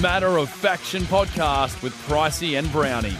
Matter of Faction podcast with Pricey and Brownie.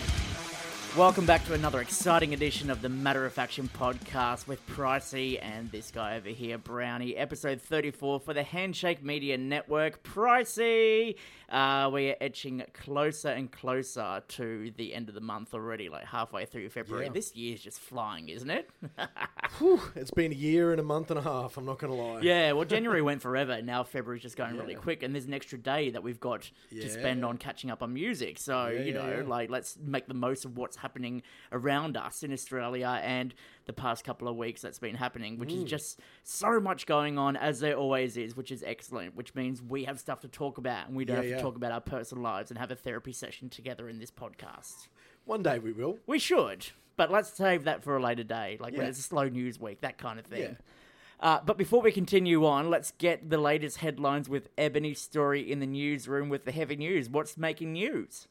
Welcome back to another exciting edition of the Matter of Faction podcast with Pricey and this guy over here, Brownie. Episode 34 for the Handshake Media Network. Pricey! Uh, we are etching closer and closer to the end of the month already, like halfway through February. Yeah. This year's just flying, isn't it? Whew, it's been a year and a month and a half. I'm not going to lie. yeah, well, January went forever. Now February's just going really quick, and there's an extra day that we've got to spend on catching up on music. So, Yeah, you know, yeah. like let's make the most of what's happening around us in Australia and the past couple of weeks that's been happening, which Mm. is just so much going on as there always is, which is excellent, which means we have stuff to talk about and we don't Yeah, have to talk about our personal lives and have a therapy session together in this podcast. One day we will. We should, but let's save that for a later day, like when it's a slow news week, that kind of thing. Yeah. Uh, but before we continue on, let's get the latest headlines with Ebony's story in the newsroom with the heavy news. What's making news?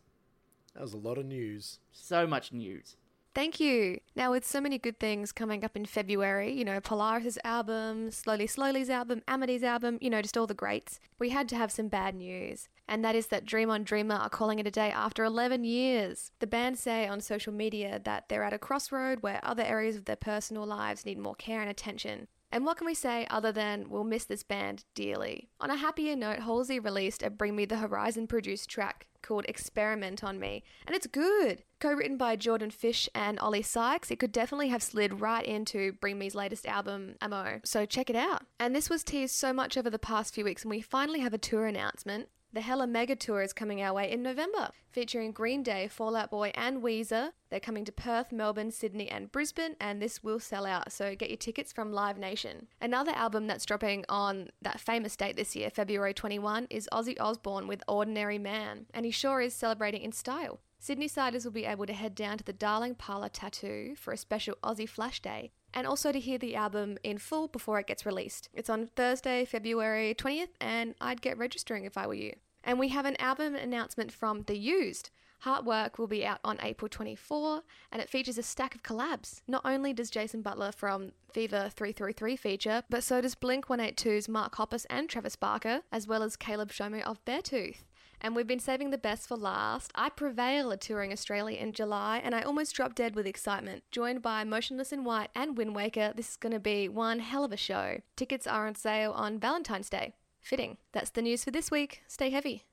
That was a lot of news. So much news. Thank you. Now, with so many good things coming up in February, you know, Polaris' album, Slowly Slowly's album, Amity's album, you know, just all the greats, we had to have some bad news. And that is that Dream on Dreamer are calling it a day after 11 years. The band say on social media that they're at a crossroad where other areas of their personal lives need more care and attention. And what can we say other than we'll miss this band dearly? On a happier note, Halsey released a Bring Me the Horizon produced track called Experiment on Me, and it's good. Co written by Jordan Fish and Oli Sykes, it could definitely have slid right into Bring Me's latest album, Amo. So check it out. And this was teased so much over the past few weeks, and we finally have a tour announcement. The Hella Mega Tour is coming our way in November, featuring Green Day, Fall Out Boy, and Weezer. They're coming to Perth, Melbourne, Sydney, and Brisbane, and this will sell out, so get your tickets from Live Nation. Another album that's dropping on that famous date this year, February 21, is Ozzy Osbourne with Ordinary Man, and he sure is celebrating in style. Sydney siders will be able to head down to the Darling Parlour Tattoo for a special Aussie Flash Day, and also to hear the album in full before it gets released. It's on Thursday, February 20th, and I'd get registering if I were you. And we have an album announcement from The Used. Heartwork will be out on April 24, and it features a stack of collabs. Not only does Jason Butler from Fever 333 feature, but so does Blink 182's Mark Hoppus and Travis Barker, as well as Caleb Shomo of Beartooth. And we've been saving the best for last. I Prevail are touring Australia in July, and I almost dropped dead with excitement. Joined by Motionless in White and Windwaker, this is going to be one hell of a show. Tickets are on sale on Valentine's Day. Fitting. That's the news for this week. Stay heavy.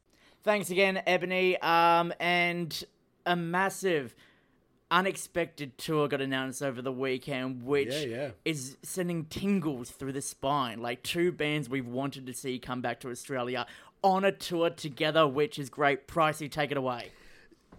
Thanks again, Ebony. Um, and a massive, unexpected tour got announced over the weekend, which Yeah, yeah. is sending tingles through the spine. Like two bands we've wanted to see come back to Australia on a tour together, which is great. Pricey, take it away.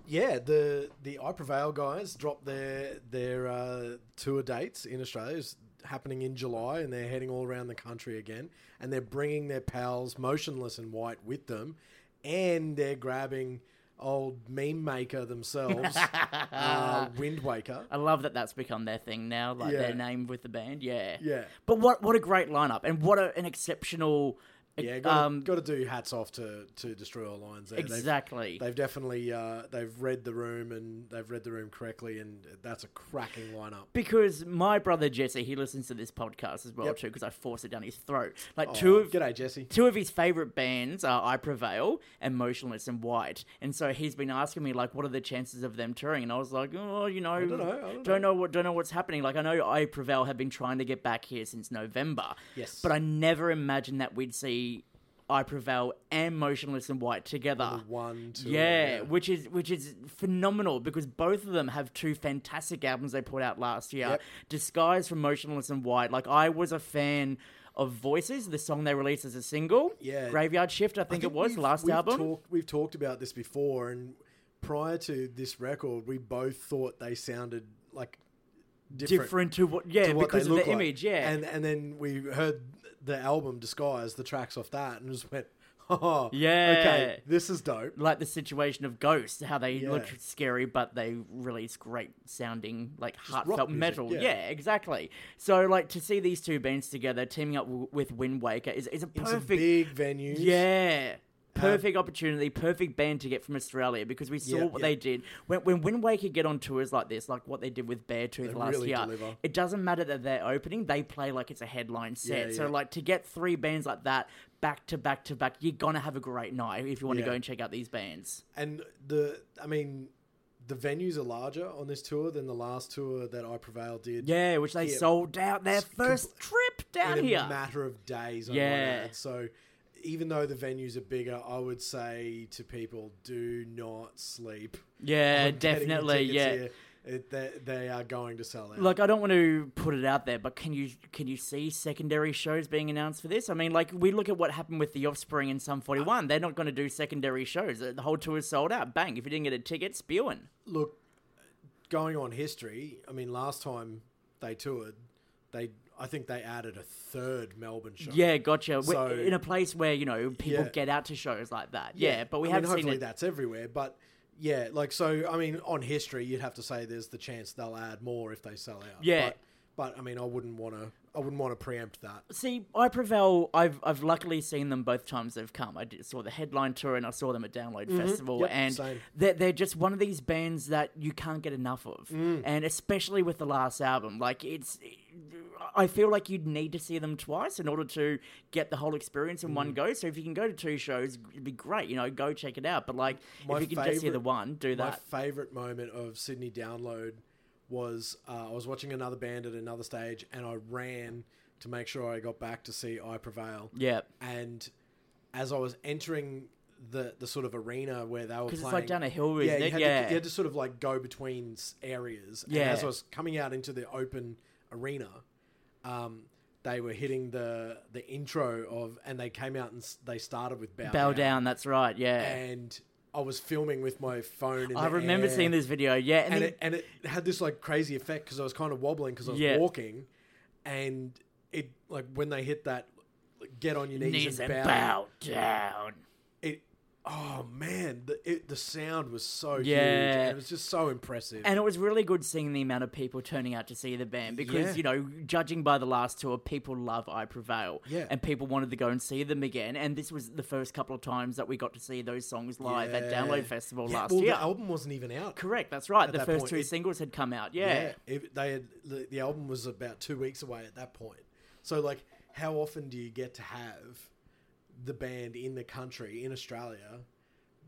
Yeah, the the I Prevail guys dropped their their uh, tour dates in Australia. It's happening in July, and they're heading all around the country again. And they're bringing their pals, Motionless in White, with them, and they're grabbing old meme maker themselves, uh, Windwaker. I love that that's become their thing now, like Yeah. their name with the band. Yeah, Yeah. But what what a great lineup, and what a, an exceptional. Yeah, got um, to do hats off to to Destroy All Lines. There. They've- exactly. They've definitely uh, they've read the room and they've read the room correctly, and that's a cracking lineup. Because my brother Jesse, he listens to this podcast as well Yep. too, because I force it down his throat. Like two Oh, of g'day Jesse. two of his favorite bands are I Prevail and Motionless in White, and so he's been asking me like, what are the chances of them touring? And I was like, oh, you know, don't know, I don't know what, don't know what's happening. Like I know I Prevail have been trying to get back here since November, Yes. but I never imagined that we'd see I Prevail and Motionless in White together. The one, two, Yeah, which is which is phenomenal because both of them have two fantastic albums they put out last year. Yep. Disguise from Motionless in White. Like I was a fan of Voices, the song they released as a single. Yeah. Graveyard Shift, I think, it was last we've album. Talked, we've talked about this before, and prior to this record, we both thought they sounded like different, Different to what? Yeah, to what because of the like. image. Yeah, and and then we heard the album Disguise, the tracks off that, and just went, oh, Yeah. okay, this is dope. like the situation of Ghost, how they Yeah. look scary, but they release great sounding, like rock heartfelt music, metal. yeah. Yeah. exactly. So, like to see these two bands together teaming up w- with Windwaker is, is a perfect. big venue. yeah, Uh, perfect opportunity, perfect band to get from Australia because we saw Yeah, what yeah. they did when when Windwaker get on tours like this, like what they did with Beartooth They last really year. deliver. It doesn't matter that they're opening; they play like it's a headline set. Yeah, so like to get three bands like that back to back to back, you're gonna have a great night if you want to go and check out these bands. And the, I mean, the venues are larger on this tour than the last tour that I Prevail did. Yeah, which they Yeah. sold out their first trip down here. in a matter of days. Yeah. So even though the venues are bigger, I would say to people, do not sleep. yeah, on getting the definitely. Yeah. here. It, they, they are going to sell out. Like I don't want to put it out there, but can you can you see secondary shows being announced for this? I mean, like we look at what happened with the Offspring and Sum uh, Forty One. They're not going to do secondary shows. The whole tour is sold out. Bang! If you didn't get a ticket, spewing. Look, going on history, I mean, last time they toured, they I think they added a third Melbourne show. Yeah, gotcha. So- in a place where you know people Yeah. get out to shows like that. Yeah, but we I haven't seen hopefully it. that's everywhere. But yeah, like so. I mean, on history, you'd have to say there's the chance they'll add more if they sell out. Yeah. But, but I mean, I wouldn't want to. I wouldn't want to preempt that. See, I Prevail. I've I've luckily seen them both times they've come. I did, saw the headline tour and I saw them at Download Festival, Mm-hmm. Yep, and same. they're they're just one of these bands that you can't get enough of, Mm. and especially with the last album, like it's. I feel like you'd need to see them twice in order to get the whole experience in Mm. one go. So if you can go to two shows, it'd be great. You know, go check it out. But like, My if you can just see the one, do that. My favorite moment of Sydney Download was uh, I was watching another band at another stage, and I ran to make sure I got back to see I Prevail. Yeah, And as I was entering the the sort of arena where they were because playing, it's like down a hill, yeah, you had, yeah, To, you had to sort of like go between s- areas. And Yeah. as I was coming out into the open arena, um, they were hitting the the intro of, and they came out and s- they started with bow, bow down. That's right. Yeah, and I was filming with my phone. In I remember air, seeing this video. Yeah, and, and then- it, and it had this like crazy effect because I was kind of wobbling because I was Yeah. walking, and it like when they hit that like, get on your knees, knees and and bow, bow down. Oh man the it, the sound was so huge Yeah. and it was just so impressive And it was really good seeing the amount of people turning out to see the band because, Yeah. you know, judging by the last tour, people love I Prevail. Yeah. And people wanted to go and see them again. And this was the first couple of times that we got to see those songs live at Download Festival Yeah, last well, year. the album wasn't even out Correct, that's right. The that first point. two It- singles had come out. Yeah. it, they had the, the album was about two weeks away at that point so like how often do you get to have the band in the country in australia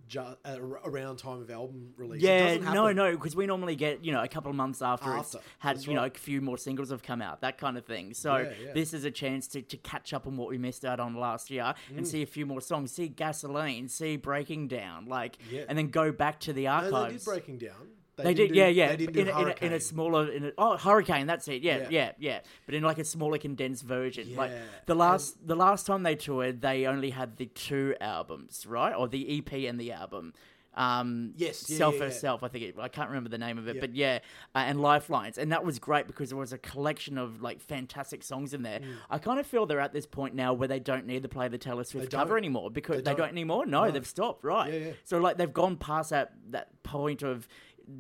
ju- at, around time of album release Yeah, no, no, because we normally get you know a couple of months after, After, it's had that's you know a few more singles have come out, that kind of thing. So Yeah, yeah. this is a chance to, to catch up on what we missed out on last year Mm. and see a few more songs, see Gasoline, see Breaking Down, like, Yeah. and then go back to the No, archives. they did breaking down They didn't did, do- yeah, yeah. they didn't do in, a, in, a, in a smaller, in a, oh, hurricane. That's it. Yeah, yeah, Yeah. yeah, But in like a smaller, condensed version. Like the last, the last time they toured, they only had the two albums, right, or the EP and the album. Um, Yes, yeah, self yeah, as yeah. self. I think it, I can't remember the name of it, Yeah. but yeah, uh, and Lifelines, and that was great because there was a collection of like fantastic songs in Mm. there. I kind of feel they're at this point now where they don't need to play the Taylor Swift They cover anymore because They they, don't. don't. anymore. No, No. they've stopped. Right. Yeah, yeah. So like they've gone past that that point of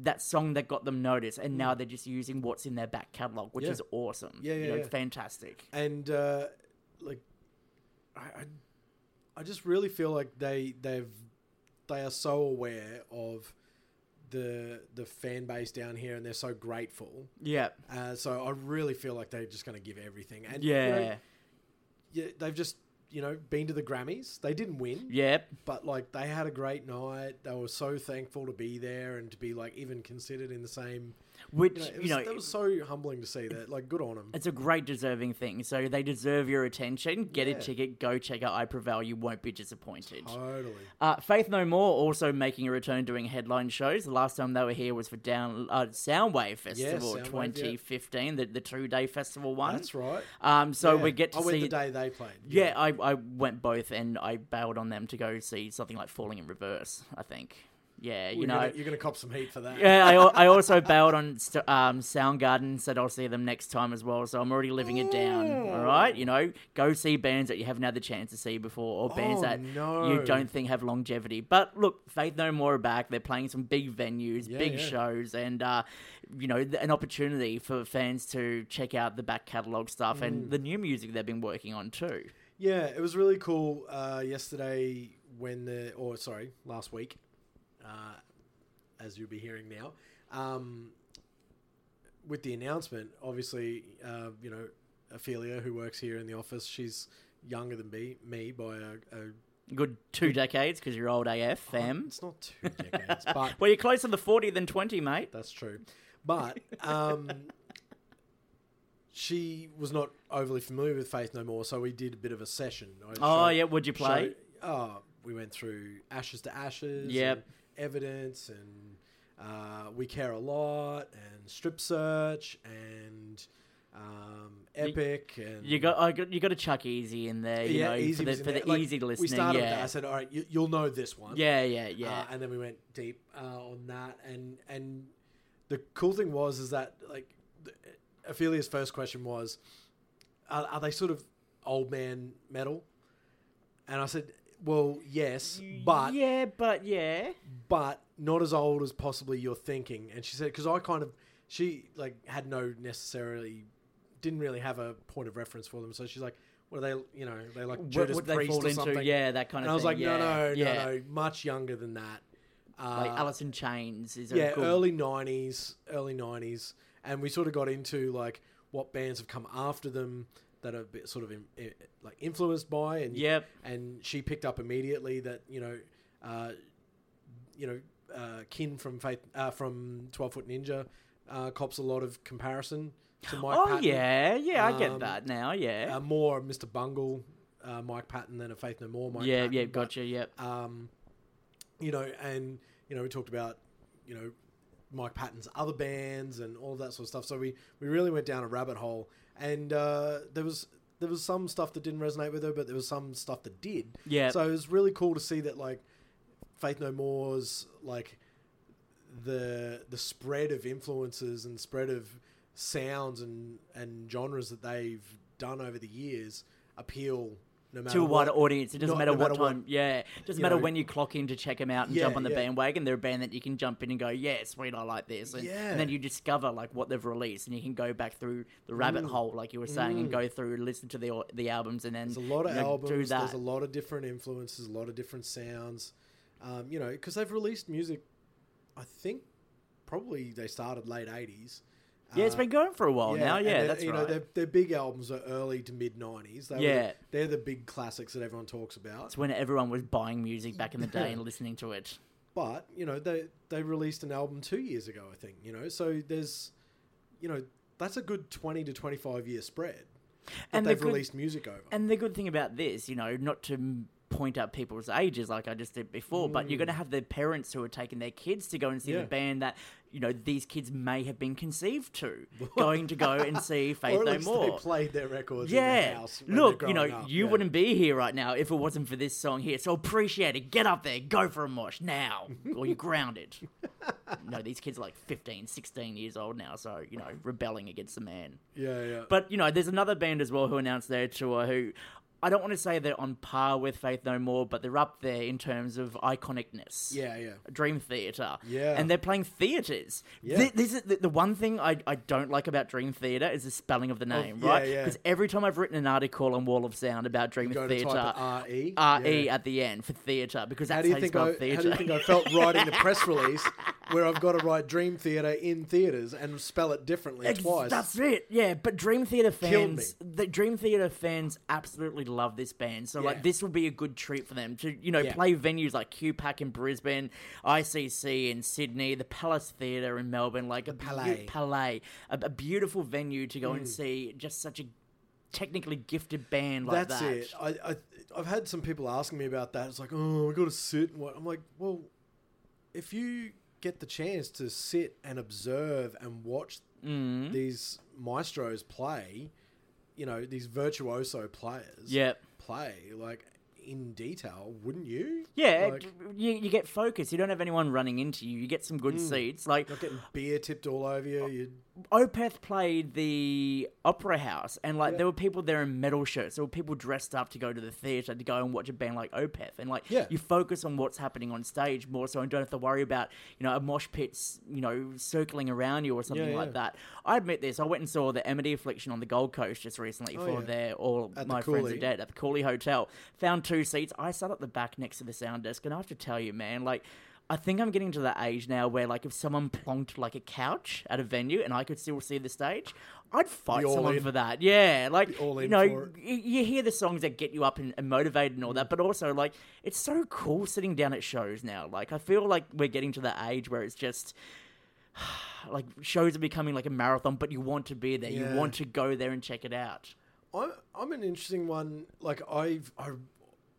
that song that got them noticed, and now they're just using what's in their back catalog, which Mm. Yeah. is awesome. Yeah, you yeah, know, yeah. fantastic. and uh, like I, I I just really feel like they they've they are so aware of the the fan base down here and they're so grateful Yeah, uh, so I really feel like they're just going to give everything and you yeah, know, yeah, they've just you know been to the Grammys. They didn't win. Yep. but like they had a great night. They were so thankful to be there and to be like even considered in the same Which you know, it you know, that was so humbling to see that like good on them It's a great deserving thing. So they deserve your attention. Get Yeah. a ticket. Go check out I Prevail. You won't be disappointed. totally Uh, Faith No More also making a return doing headline shows. The last time they were here was for Down uh, Soundwave Festival Soundwave, yeah. 2015, the, the two day festival one. that's right Um, so Yeah. we get to I went see the day they played Yeah, I, I went both and I bailed on them to go see something like Falling in Reverse, I think. Yeah, you you're know. gonna, you're gonna cop some heat for that. yeah, I, I also bailed on um, Soundgarden, said I'll see them next time as well, so I'm already living it down. All right, you know, go see bands that you haven't had the chance to see before, or bands Oh, that no. you don't think have longevity. But look, Faith No More are back. They're playing some big venues, Yeah, big yeah. shows, and uh, you know, an opportunity for fans to check out the back catalog stuff Mm. and the new music they've been working on too. Yeah, it was really cool. Uh, yesterday when the or sorry last week, uh, as you'll be hearing now, um, with the announcement, obviously, uh, you know, Ophelia, who works here in the office, she's younger than me, me by a, a Good two decades because you're old AF, fam. It's not two decades, but Well, you're closer to 40 than 20, mate. that's true. But um, she was not overly familiar with Faith No More, so we did a bit of a session. I Oh, showed- yeah, would you play? showed- oh, we went through Ashes to Ashes, Yep. Evidence, and uh, We Care a Lot, and Strip Search, and um, Epic, and You got, I got you got to chuck easy in there, you know, Easy for the, for the Like, easy listening. We started yeah. with that. I said, "All right, you, you'll know this one." yeah, yeah, yeah. Uh, and then we went deep uh, on that, and and the cool thing was is that like the, Ophelia's first question was, are, "Are they sort of old man metal?" And I said, "Well, yes, but yeah, but yeah. but not as old as possibly you're thinking." And she said, "Because I kind of she like had no necessarily didn't really have a point of reference for them, so she's like." What are they? You know, they like What Judas would they Priest fall or into? something. Yeah, that kind of. and of I was like, yeah, no, no, yeah. no, no, much younger than that. Uh, Like Alice in Chains is a yeah, good- early '90s, early '90s, and we sort of got into like what bands have come after them that are bit sort of in, i like influenced by, and Yep. and she picked up immediately that you know, uh, you know, uh, Kin from Faith uh, from Twelve Foot Ninja uh, cops a lot of comparison to Mike. Oh Patton. yeah, yeah, I get Um, that now. Yeah, uh, more Mr. Bungle, uh, Mike Patton than a Faith No More. Mike yeah, Patton, yeah. but- Gotcha. Yep. um, you know, and you know, we talked about you know Mike Patton's other bands and all that sort of stuff. So we we really went down a rabbit hole, and uh, there was there was some stuff that didn't resonate with her, but there was some stuff that did. Yeah. So it was really cool to see that like Faith No More's like the the spread of influences and spread of sounds and and genres that they've done over the years appeal no matter to a what wider audience. It doesn't not- matter no what matter what- time. yeah, it doesn't matter know- when you clock in to check them out and Yeah, jump on the yeah. bandwagon. They're a band that you can jump in and go, yeah, sweet, I like this, and, Yeah. and then you discover like what they've released, and you can go back through the rabbit Mm. hole, like you were saying, and go through and listen to the the albums, and then There's a lot of you know, albums. Do that. There's a lot of different influences, a lot of different sounds. Um, you know, because they've released music. I think probably they started late '80s. Yeah, it's been going for a while now. Yeah, that's you right. know their, their big albums are early to mid '90s. They were Yeah. the, they're the big classics that everyone talks about. it's when everyone was buying music back in the day and listening to it. But you know they they released an album two years ago, I think. You know, so there's, you know, that's a good twenty to twenty five year spread that And the they've good- released music over. And the good thing about this, you know, not to m- point out people's ages like I just did before, but you're going to have the parents who are taking their kids to go and see Mm. Yeah. the band that, you know, these kids may have been conceived to, going to go and see Faith No More. they played their records their Yeah, look, you know, up, you yeah. wouldn't be here right now if it wasn't for this song here. So appreciate it. Get up there, go for a mosh now, or you're grounded. no, these kids are like 15, 16 years old now, so you know, rebelling against the man. Yeah, yeah. But you know, there's another band as well who announced their tour who. I don't want to say they're on par with Faith No More, but they're up there in terms of iconicness. yeah, yeah. Dream Theater. Yeah. And they're playing theaters. Yeah. Th- this is the, the one thing I, I don't like about Dream Theater is the spelling of the oh, name, Oh, yeah, right? yeah. Because every time I've written an article on Wall of Sound about Dream Theater. R E Yeah. at the end for theater because that's How do you how think I? How do you think I felt writing the press release where I've got to write Dream Theater in theaters and spell it differently Ex- twice? That's it. Yeah, but Dream Theater fans, the Dream Theater fans absolutely love this band. So Yeah. like, this will be a good treat for them to you know Yeah. play venues like QPAC in Brisbane, ICC in Sydney, the Palace Theatre in Melbourne, like a beau- Palais. Palais, a, a beautiful venue to go and Mm. see. Just such a technically gifted band like That's that. it. I, I I've had some people asking me about that. It's like, oh, we got to sit and what? I'm like, well, if you get the chance to sit and observe and watch Mm. these maestros play, you know, these virtuoso players Yep. play like in detail, wouldn't you? Yeah, Like, you, you get focus. You don't have anyone running into you. You get some good Mm. seats. Like not getting beer tipped all over you. You Opeth played the Opera House, and like Yeah. there were people there in metal shirts. There were people dressed up to go to the theater to go and watch a band like Opeth, and like Yeah. you focus on what's happening on stage more so, and don't have to worry about you know a mosh pit's you know circling around you or something Yeah, like that. I admit this. I went and saw the Amity Affliction on the Gold Coast just recently Oh, for their All At the My Friends Are. Dead at the Cooley Hotel. Found two seats. I sat at the back next to the sound desk, and I have to tell you, man, like. I think I'm getting to that age now where, like, if someone plonked like a couch at a venue and I could still see the stage, I'd fight all someone in. for that. Yeah, like you know, you hear the songs that get you up and, and motivated and all that, but also like it's so cool sitting down at shows now. Like I feel like we're getting to the age where it's just like shows are becoming like a marathon, but you want to be there. You want to go there and check it out. I'm I'm an interesting one. Like I've I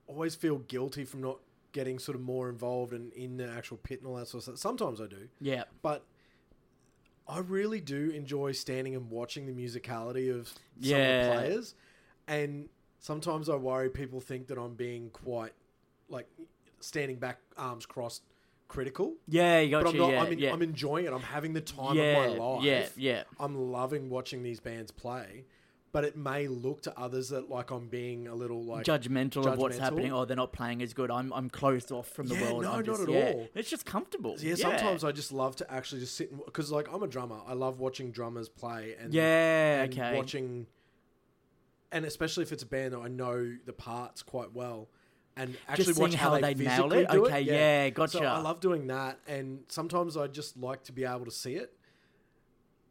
always feel guilty from not getting sort of more involved in, in the actual pit and all that sort of stuff. Sometimes I do, Yeah. but I really do enjoy standing and watching the musicality of some Yeah. of the players. And sometimes I worry people think that I'm being quite like standing back, arms crossed, critical. Yeah, you got But I'm not. yeah, I'm, in, yeah. I'm enjoying it. I'm having the time yeah, of my life. yeah, yeah. I'm loving watching these bands play, but it may look to others that like I'm being a little like Judgmental, of what's happening. Oh, they're not playing as good. I'm I'm closed off from the Yeah, world. no, I'm not just, at yeah. all. It's just comfortable. Yeah, sometimes I just love to actually just sit because like I'm a drummer. I love watching drummers play and Yeah, and okay. watching, and especially if it's a band that I know the parts quite well, and actually watch how, how they, they nail it? do Okay, it. yeah, So gotcha. I love doing that, and sometimes I just like to be able to see it,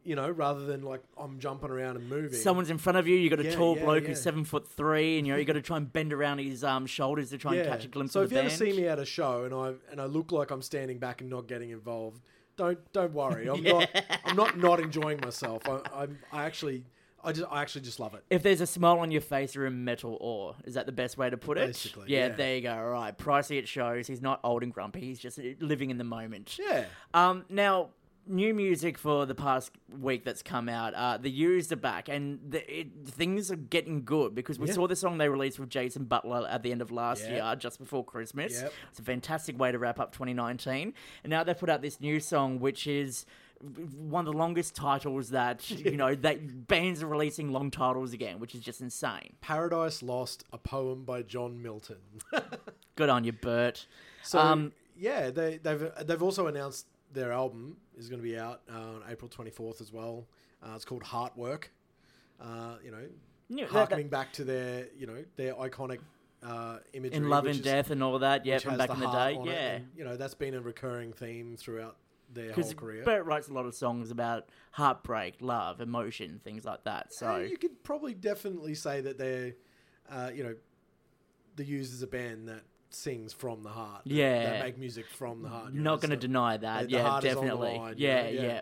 you know, rather than like I'm jumping around and moving. Someone's in front of you. You got a Yeah, tall yeah, bloke yeah. who's seven foot three, and you know you got to try and bend around his um, shoulders to try and catch a glimpse so of if you band. ever see me at a show and I and I look like I'm standing back and not getting involved, don't don't worry. I'm not I'm not not enjoying myself. I, I'm I actually I just I actually just love it. If there's a smile on your face, you're in metal ore. Is that the best way to put it? Basically, yeah, yeah. there you go. All right, pricey it shows. He's not old and grumpy. He's just living in the moment. Yeah. Um, now, new music for the past week that's come out. Uh, the Used are back, and the, it, things are getting good because we Yeah. saw the song they released with Jason Butler at the end of last year, just before Christmas. Yep. It's a fantastic way to wrap up 2019. And now they've put out this new song, which is one of the longest titles that you know that bands are releasing long titles again, which is just insane. Paradise Lost, a poem by John Milton. Good on you, Bert. So Um, yeah, they they've they've also announced their album is going to be out uh, on April 24th as well. Uh, it's called Heartwork. Uh, you know, Yeah, that- harkening back to their you know their iconic uh, imagery in Love and is- Death and all that, yeah, from back in the day, yeah. and, you know that's been a recurring theme throughout their whole career. Bert writes a lot of songs about heartbreak, love, emotion, things like that. So you could probably definitely say that they're, uh, you know, they're used as a band that sings from the heart. Yeah. that make music from the heart. you not going to deny that. the- yeah, heart is on the definitely. line, you yeah, know, yeah. yeah.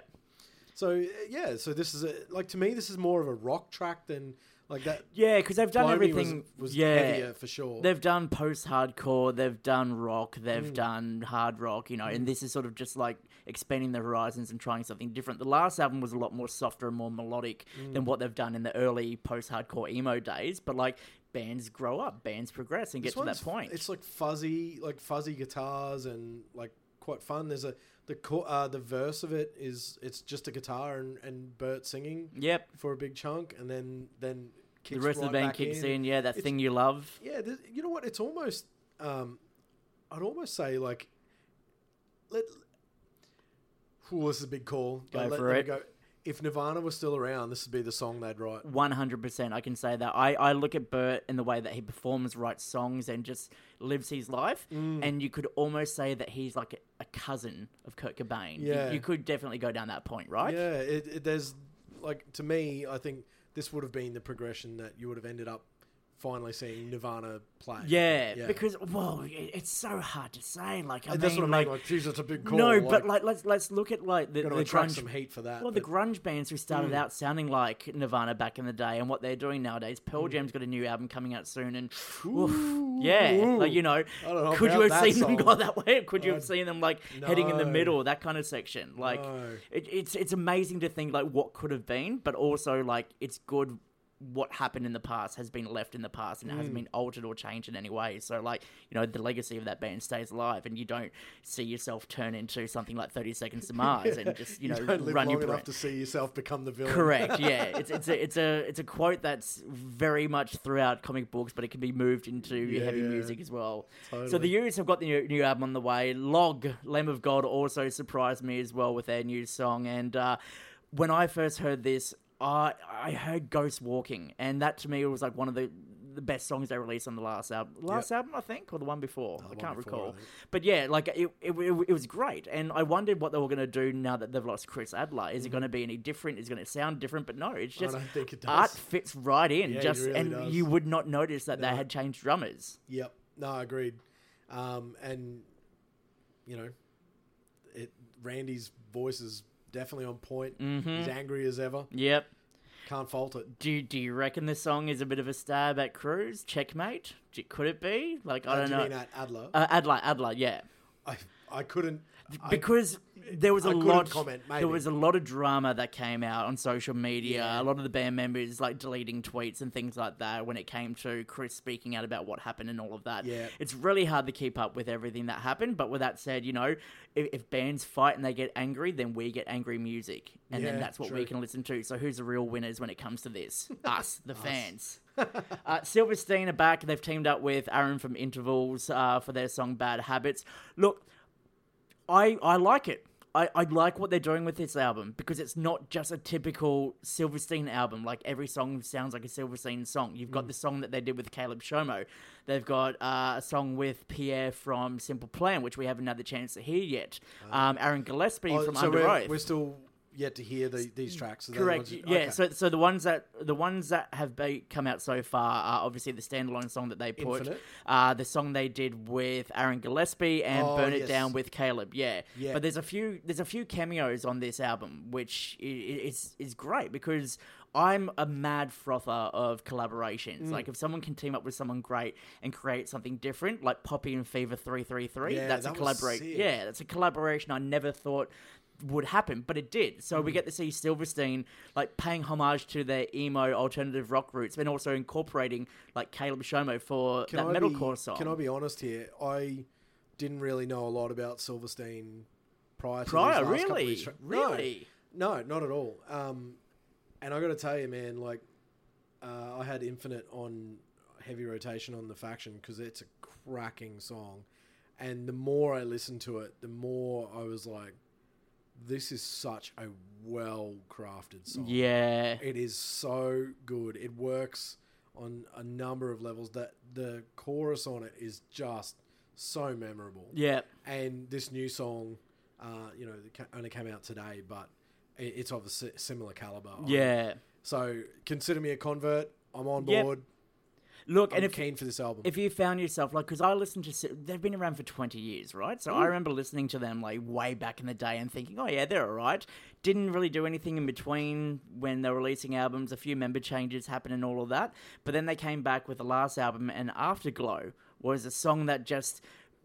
So uh, yeah, so this is a, like to me, this is more of a rock track than like that. Yeah, because they've done Blimey was- everything. was, yeah, heavier for sure. They've done post-hardcore, they've done rock, they've Mm. done hard rock, you know, and this is sort of just like expanding the horizons and trying something different. The last album was a lot more softer and more melodic Mm. than what they've done in the early post-hardcore emo days. But like bands grow up, bands progress, and get to that point. It's like fuzzy, like fuzzy guitars and like quite fun. There's a the uh, the verse of it is it's just a guitar and, and Bert singing Yep. for a big chunk, and then then The rest of the band kicks in. in. Yeah, that It's- thing you love. Yeah, you know what? It's almost, um, I'd almost say like, let. Ooh, this is a big call. Go Let- let for me it. Go. If Nirvana was still around, this would be the song they'd write. One hundred percent, I can say that. I, I look at Bert in the way that he performs, writes songs, and just lives his life, Mm. and you could almost say that he's like a, a cousin of Kurt Cobain. You- Yeah. you, could definitely go down that point, right? Yeah, it, it, there's like to me, I think this would have been the progression that you would have ended up finally seeing Nirvana play. Yeah, because well, it- it's so hard to say. Like, I And that's mean, what I like, mean. Like, geez, it's a big call. no, but like, let's let's look at like the, the grunge some heat for that. Well, the grunge bands who started Mm. out sounding like Nirvana back in the day and what they're doing nowadays. Pearl Mm. Jam's got a new album coming out soon, and oof, yeah, like you know, know could you have seen them go that way? Could you have Uh, seen them like heading in the middle, that kind of section? Like, No. it, it's it's amazing to think like what could have been, but also like it's good what happened in the past has been left in the past and it Mm. hasn't been altered or changed in any way. So, like, you know, the legacy of that band stays alive, and you don't see yourself turn into something like Thirty Seconds to Mars and just you know don't live run long your enough to see yourself become the villain. Correct. Yeah, it's it's a it's a it's a quote that's very much throughout comic books, but it can be moved into Yeah, heavy yeah. music as well. So the U's have got the new, new album on the way. Log, Lamb of God, also surprised me as well with their new song. And uh, when I first heard this, I I heard Ghost Walking, and that to me was like one of the the best songs they released on the last album. Last album, I think, or the one before. I one can't before, recall. I. But yeah, like it, it, it, it was great, and I wondered what they were going to do now that they've lost Chris Adler. Is it going to be any different? Is it going to sound different? But no, it's just don't think it does. art fits right in. Yeah, just really and does. you would not notice that they had changed drummers. Yep. No, I agreed. Um, and you know, it Randy's voice is definitely on point. Mm-hmm. He's angry as ever. Yep. Can't fault it. Do do you reckon this song is a bit of a stab at Cruz? Checkmate? Could it be? Like I Uh, don't do you know. mean at Adler? uh, Adler, Adler, yeah. I I couldn't I- because there was a I lot comment, maybe. there was a lot of drama that came out on social media Yeah. a lot of the band members like deleting tweets and things like that when it came to chris speaking out about what happened and all of that Yeah. it's really hard to keep up with everything that happened but with that said you know if, if bands fight and they get angry then we get angry music and then that's what we can listen to so who's the real winners when it comes to this us the fans uh, Silverstein are back. They've teamed up with Aaron from Intervals uh, for their song Bad Habits. Look, I I like it. I, I like what they're doing with this album because it's not just a typical Silverstein album. Like every song sounds like a Silverstein song. You've Mm. got the song that they did with Caleb Shomo. They've got uh, a song with Pierre from Simple Plan, which we haven't had the chance to hear yet. Um, Aaron Gillespie Oh, from so Under we're, Oath. we're still yet to hear the, these tracks. So Correct. you- Yeah. okay. So, so the ones that the ones that have be, come out so far are obviously the standalone song that they put, uh, the song they did with Aaron Gillespie, and Oh, Burn It yes. Down with Caleb. Yeah. Yeah. But there's a few there's a few cameos on this album, which is is great because. I'm a mad frother of collaborations. Mm. Like if someone can team up with someone great and create something different, like Poppy and Fever three three three, Yeah, that's a collaboration. Yeah, that's a collaboration I never thought would happen, but it did. So Mm. we get to see Silverstein like paying homage to their emo alternative rock roots, and also incorporating like Caleb Shomo for Can that I be, metalcore song. Can I be honest here? I didn't really know a lot about Silverstein prior to Prior, couple of really, No. really. No, not at all. Um, and I got to tell you, man, like uh, I had Infinite on heavy rotation on the faction because it's a cracking song, and the more I listened to it, the more I was like, "This is such a well crafted song." Yeah, It is so good. It works on a number of levels. That the chorus on it is just so memorable yeah, and this new song, uh, you know, only came out today, but it's of a similar caliber. yeah. So consider me a convert. I'm on Yep. Look, I'm and if keen for this album. if you found yourself like because i listened to they've been around for 20 years right? So i mm. remember listening to them like way back in the day and thinking oh yeah they're all right. Didn't really do anything in between when they're releasing albums. A few member changes happened and all of that. But then they came back with the last album and afterglow was a song that just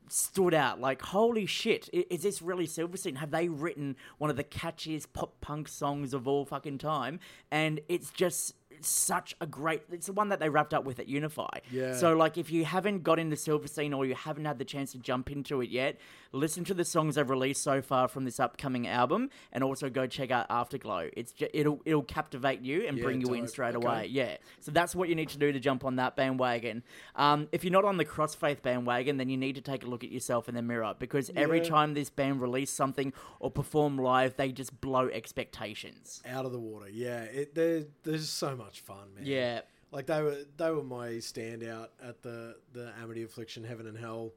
stood out. Like holy shit is this really silverstein have they written one of the catchiest pop punk songs of all fucking time? And it's just such a great it's the one that they wrapped up with at unify Yeah. so like if you haven't got into silverstein or you haven't had the chance to jump into it yet listen to the songs they've released so far from this upcoming album and also go check out afterglow it's just, it'll it'll captivate you and Yeah, bring you in straight Okay. away yeah so that's what you need to do to jump on that bandwagon um, if you're not on the crossfaith bandwagon then you need to take a look at yourself in the mirror because every Yeah. time this band release something or perform live they just blow expectations out of the water, yeah. It they're so much fun, man. yeah like they were they were my standout at the the Amity Affliction Heaven and Hell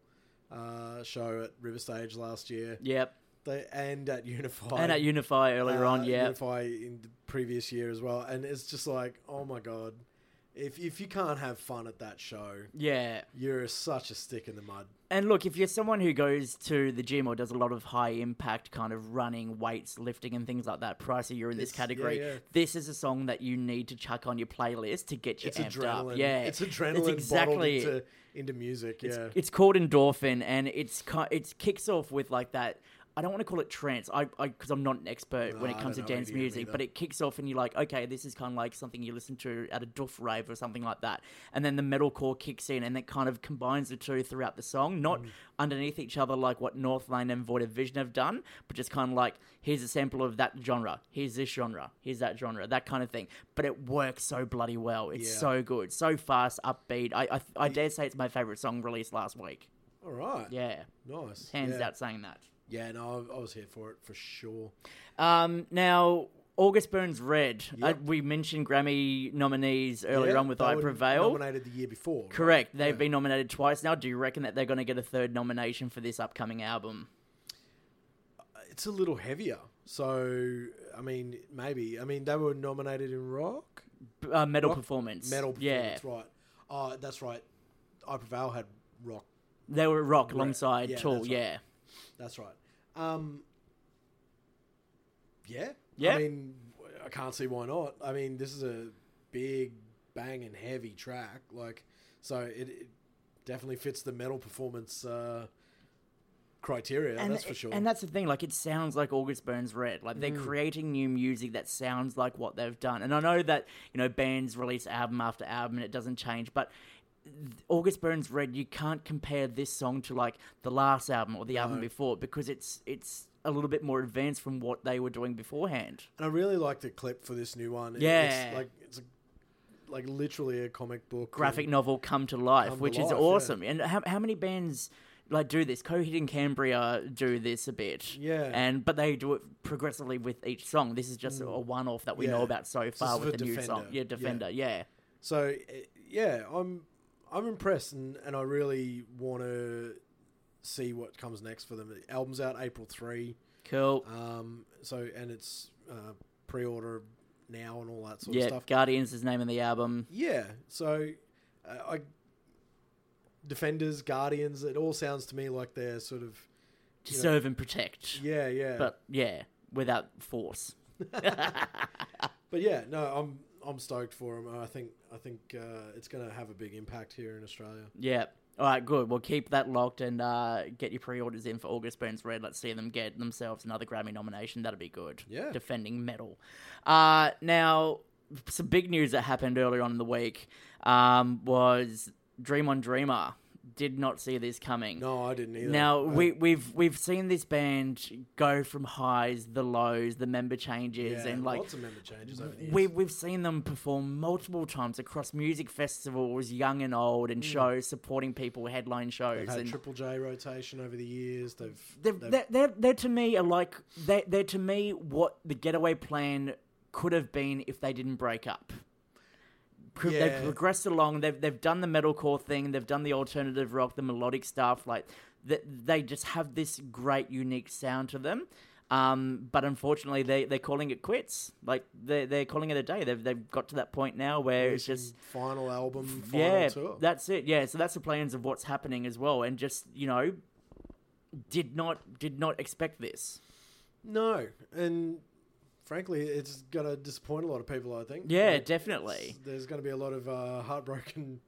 uh, show at River Stage last year. yep They and at Unify and at unify earlier uh, on yeah Unify in the previous year as well. And it's just like, oh my god, if if you can't have fun at that show, yeah you're such a stick in the mud. And look, if you're someone who goes to the gym or does a lot of high impact kind of running, weights, lifting, and things like that, Pricey, you're in this category. yeah, yeah. This is a song that you need to chuck on your playlist to get you It's amped adrenaline. up. Yeah, it's adrenaline exactly bottled into into music. Yeah, it's called endorphin, and it's it kicks off with like that I don't want to call it trance, I because I'm not an expert when it comes to dance music, either. but it kicks off and you're like, okay, this is kind of like something you listen to at a doof rave or something like that, and then the metalcore kicks in and it kind of combines the two throughout the song, not Mm. underneath each other like what Northlane and Void of Vision have done, but just kind of like here's a sample of that genre, here's this genre, here's that genre, that kind of thing. But it works so bloody well. It's Yeah. so good, so fast, upbeat. I I, I dare say it's my favorite song released last week. All right. Yeah, Nice. hands yeah. down saying that. Yeah, no, I, was here for it for sure. Um, now, August Burns Red. Uh, Yep. we mentioned Grammy nominees earlier Yeah, on with they I were Prevail. Nominated the year before. right? Correct. They've Yeah. been nominated twice now. Do you reckon that they're going to get a third nomination for this upcoming album? It's a little heavier. So, I mean, maybe. I mean, they were nominated in rock, Uh, metal Rock- performance. metal Yeah. right? Oh, that's right. I Prevail had rock. They were rock alongside Yeah, Tool. right. Yeah. That's right. Um, yeah. Yeah. I mean, I can't see why not. I mean, this is a big, bang and heavy track. Like, so it, it definitely fits the metal performance uh, criteria. and, that's for sure. And that's the thing, like it sounds like August Burns Red. Like Mm. they're creating new music that sounds like what they've done. And I know that, you know, bands release album after album and it doesn't change, but August Burns Red, you can't compare this song to like the last album or the album No. before because it's it's a little bit more advanced from what they were doing beforehand. And I really like the clip for this new one. Yeah. it's like it's a, like literally a comic book Graphic novel come to life, Come to which is life, yeah. awesome. And how, how many bands like do this? Coheed and Cambria do this a bit. Yeah. And but they do it progressively with each song. This is just a one off that we know Mm. About so far is with the new song. Yeah, Yeah. Defender, yeah. So eh, yeah, I'm I'm impressed, and, and I really want to see what comes next for them. The album's out April three, Cool. um, so and it's uh, pre-order now and all that sort yeah, of stuff. Guardians is the name of the album. Yeah, so uh, I Defenders, Guardians, it all sounds to me like they're sort of To know- serve and protect. yeah, yeah. But yeah, without force. But yeah, no, I'm I'm stoked for them. I think I think uh, it's going to have a big impact here in Australia. Yeah. All right, good. We'll keep that locked and uh, get your pre-orders in for August Burns Red. Let's see them get themselves another Grammy nomination. That'd be good. Yeah. Defending metal. Uh, now, some big news that happened earlier on in the week um, was Dream on Dreamer. Did not see this coming. No, I didn't either. Now we we've we've seen this band go from highs, the lows, the member changes, yeah, and like lots of member changes over the years. we, we've seen them perform multiple times across music festivals, young and old, and shows supporting people, headline shows. Mm. They've had and Triple J rotation over the years. They've, they're, they've- they're, they're, they're to me are like they're, they're to me what the getaway plan could have been if they didn't break up. Pro- They've progressed along. They've they've done the metalcore thing. They've done the alternative rock, the melodic stuff. Like they, they just have this great, unique sound to them. Um, but unfortunately, they they're calling it quits. Like they they're calling it a day. They've they've got to that point now where it's releasing just final album, final yeah, tour. that's it. Yeah, so that's the plans of what's happening as well, and just you know, did not did not expect this. no, and frankly, it's going to disappoint a lot of people. I think. Yeah, Like, definitely. There's going to be a lot of uh, heartbroken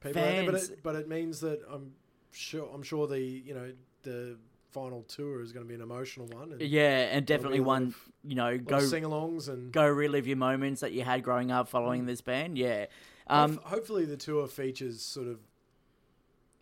people out there, but it, but it means that I'm sure I'm sure the you know the final tour is going to be an emotional one. And Yeah, and definitely one of- you know go sing-alongs and go relive your moments that you had growing up following this band. Yeah, um, hopefully the tour features sort of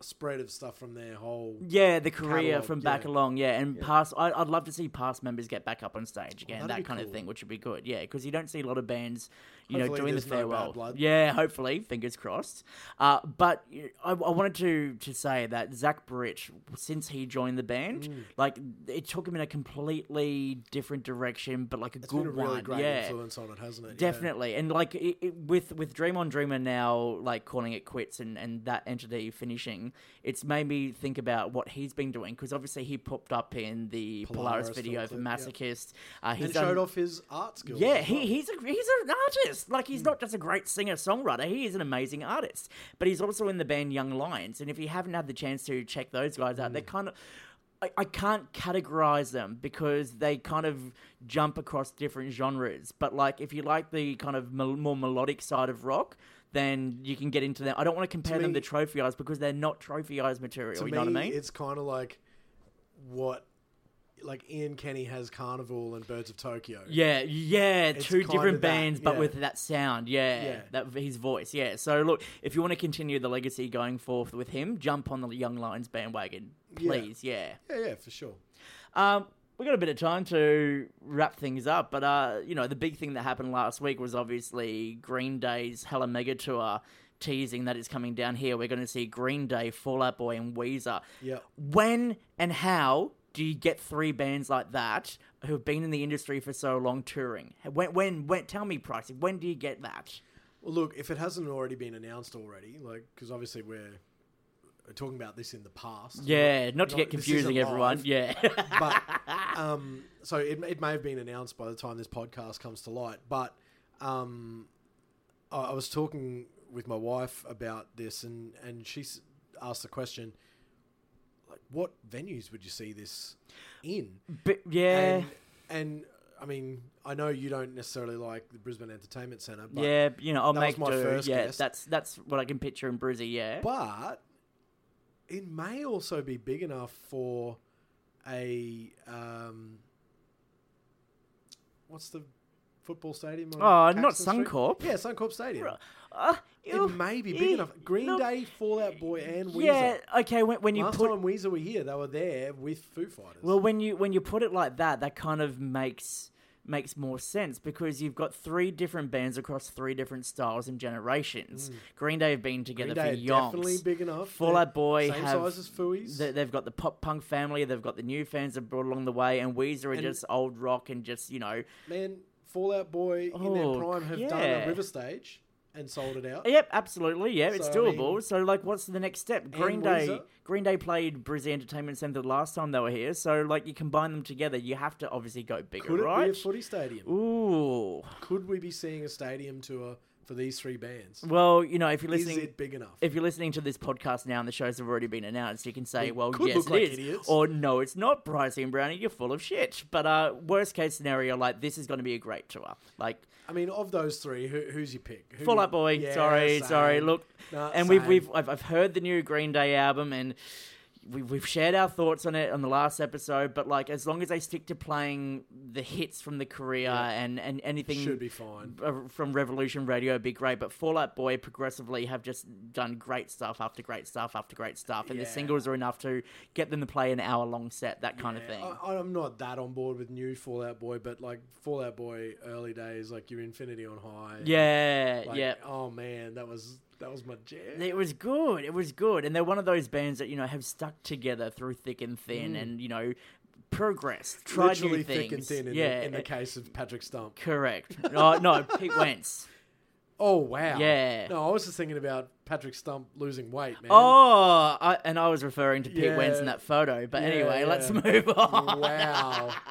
spread of stuff from their whole. yeah, the career Catalogue, from back yeah. along. Yeah, and Yeah. past. I, I'd love to see past members get back up on stage again. that'd that be kind of thing, which would be good. Yeah, because you don't see a lot of bands, you know, doing the there's no bad farewell. blood. Yeah, hopefully, fingers crossed. Uh, but I, I wanted to to say that Zach Britt, since he joined the band, Mm. like it took him in a completely different direction, but like a It's good been a really one. great yeah. influence on it, hasn't it? Yeah. Definitely, and like it, it, with with Dream on Dreamer now, like calling it quits and, and that entity finishing, it's made me think about what he's been doing because obviously he popped up in the Polaris, Polaris video for clip, yeah. Masochist. Uh, he's and done, showed off his art skills. yeah, he, well. he's a he's an artist. Like he's not just a great singer songwriter. He is an amazing artist. But he's also in the band Young Lions. And if you haven't had the chance to check those guys out, they're kind of I, I can't categorize them because they kind of jump across different genres. But like if you like the kind of more melodic side of rock. Then you can get into them. I don't want to compare them me- to trophy eyes because they're not trophy eyes material. to you me, know what I mean? it's kind of like what like Ian Kenny has Karnivool and Birds of Tokyo. Yeah, yeah, It's two different that, bands, but yeah. with that sound. Yeah, Yeah. that his voice. Yeah. So look, if you want to continue the legacy going forth with him, jump on the Young Lions bandwagon, please. Yeah. yeah, yeah, for sure. Um, we got a bit of time to wrap things up, but uh, you know, the big thing that happened last week was obviously Green Day's Hella Mega Tour teasing that is coming down here. We're going to see Green Day, Fall Out Boy, and Weezer. Yeah. When and how do you get three bands like that who have been in the industry for so long touring? When, when, when? Tell me, Pricey, when do you get that? Well, look, if it hasn't already been announced already, like because obviously we're talking about this in the past. Yeah, not to get confusing, everyone. live. Yeah. but um, so it, it may have been announced by the time this podcast comes to light. But um, I, I was talking with my wife about this, and and she asked the question, like, what venues would you see this in? but, yeah. And, and I mean, I know you don't necessarily like the Brisbane Entertainment Centre, but yeah, you know, I'll make my do. first yeah, guess. that's that's what I can picture in Brizzy. Yeah, but it may also be big enough for a um, what's the football stadium? on Oh, not Caxton Street? Suncorp. Yeah, Suncorp Stadium. Uh, It may be big enough. Green Day, Fall Out Boy, and Weezer. Yeah, okay. When, when you Last put time Weezer were here, they were there with Foo Fighters. well, when you when you put it like that, that kind of makes makes more sense because you've got three different bands across three different styles and generations. Green Day have been together Mm. Green Day for yonks. definitely big enough. Fall Out Boy same have size as Fooey's. they- they've got the pop punk family. They've got the new fans that brought along the way, and Weezer are And- just old rock and just you know. Man, Fall Out Boy in Oh, their prime have done a river stage and sold it out. Yep, absolutely. Yeah, it's So, I doable. mean- so, like, what's the next step? Green Day. Weezer. Green Day played Brizzy Entertainment Centre the last time they were here. So, like, you combine them together, you have to obviously go bigger, Could it right? be a footy stadium? Ooh. Could we be seeing a stadium tour for these three bands? Well, you know, if you're Is listening, it big enough? if you're listening to this podcast now and the shows have already been announced, you can say, We "Well, yes, it like is," idiots. or "No, it's not." Pricey and Brownie, you're full of shit. But uh, worst case scenario, like this is going to be a great tour. Like I mean, of those three, who, who's your pick? Who Fall Out Boy. Yeah, sorry, same. sorry. Look, and we've same. we've I've, I've heard the new Green Day album, and we've we've shared our thoughts on it on the last episode. But like, as long as they stick to playing the hits from the career Yeah. and and anything should be fine. uh, from Revolution Radio be great, but Fall Out Boy progressively have just done great stuff after great stuff after great stuff, and the singles are enough to get them to play an hour long set, that kind of thing. I, I'm not that on board with new Fall Out Boy, but like Fall Out Boy early days, like your Infinity on High. yeah, like, yeah. Oh man, that was that was my jam. It was good. It was good, and they're one of those bands that you know have stuck together through thick and thin, and you know progressed, tried Mm. Literally new things. thick and thin in, yeah, the, in the case of Patrick Stump. correct. no, no, Pete Wentz. Oh wow. Yeah. No, I was just thinking about Patrick Stump losing weight, man. Oh, I, and I was referring to Pete Wentz in that photo. But Yeah, anyway, let's move on. Wow.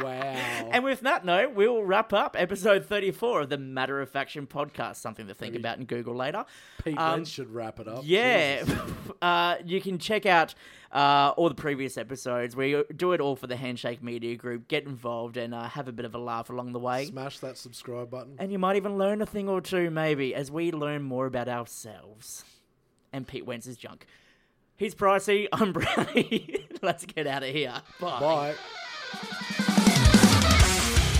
wow. And with that note, we'll wrap up episode 34 of the Matter of Faction podcast. Something to think Maybe about in Google later. Pete um, Wentz should wrap it up. Yeah. Uh, you can check out uh, all the previous episodes. We do it all for the Handshake Media Group. Get involved and uh, have a bit of a laugh along the way. Smash that subscribe button. And you might even learn a thing or two, maybe, as we learn more about ourselves and Pete Wentz's junk. He's Pricey. I'm Brownie. Let's get out of here. Bye. Bye.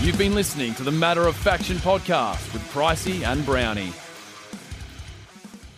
You've been listening to the Matter of Faction podcast with Pricey and Brownie.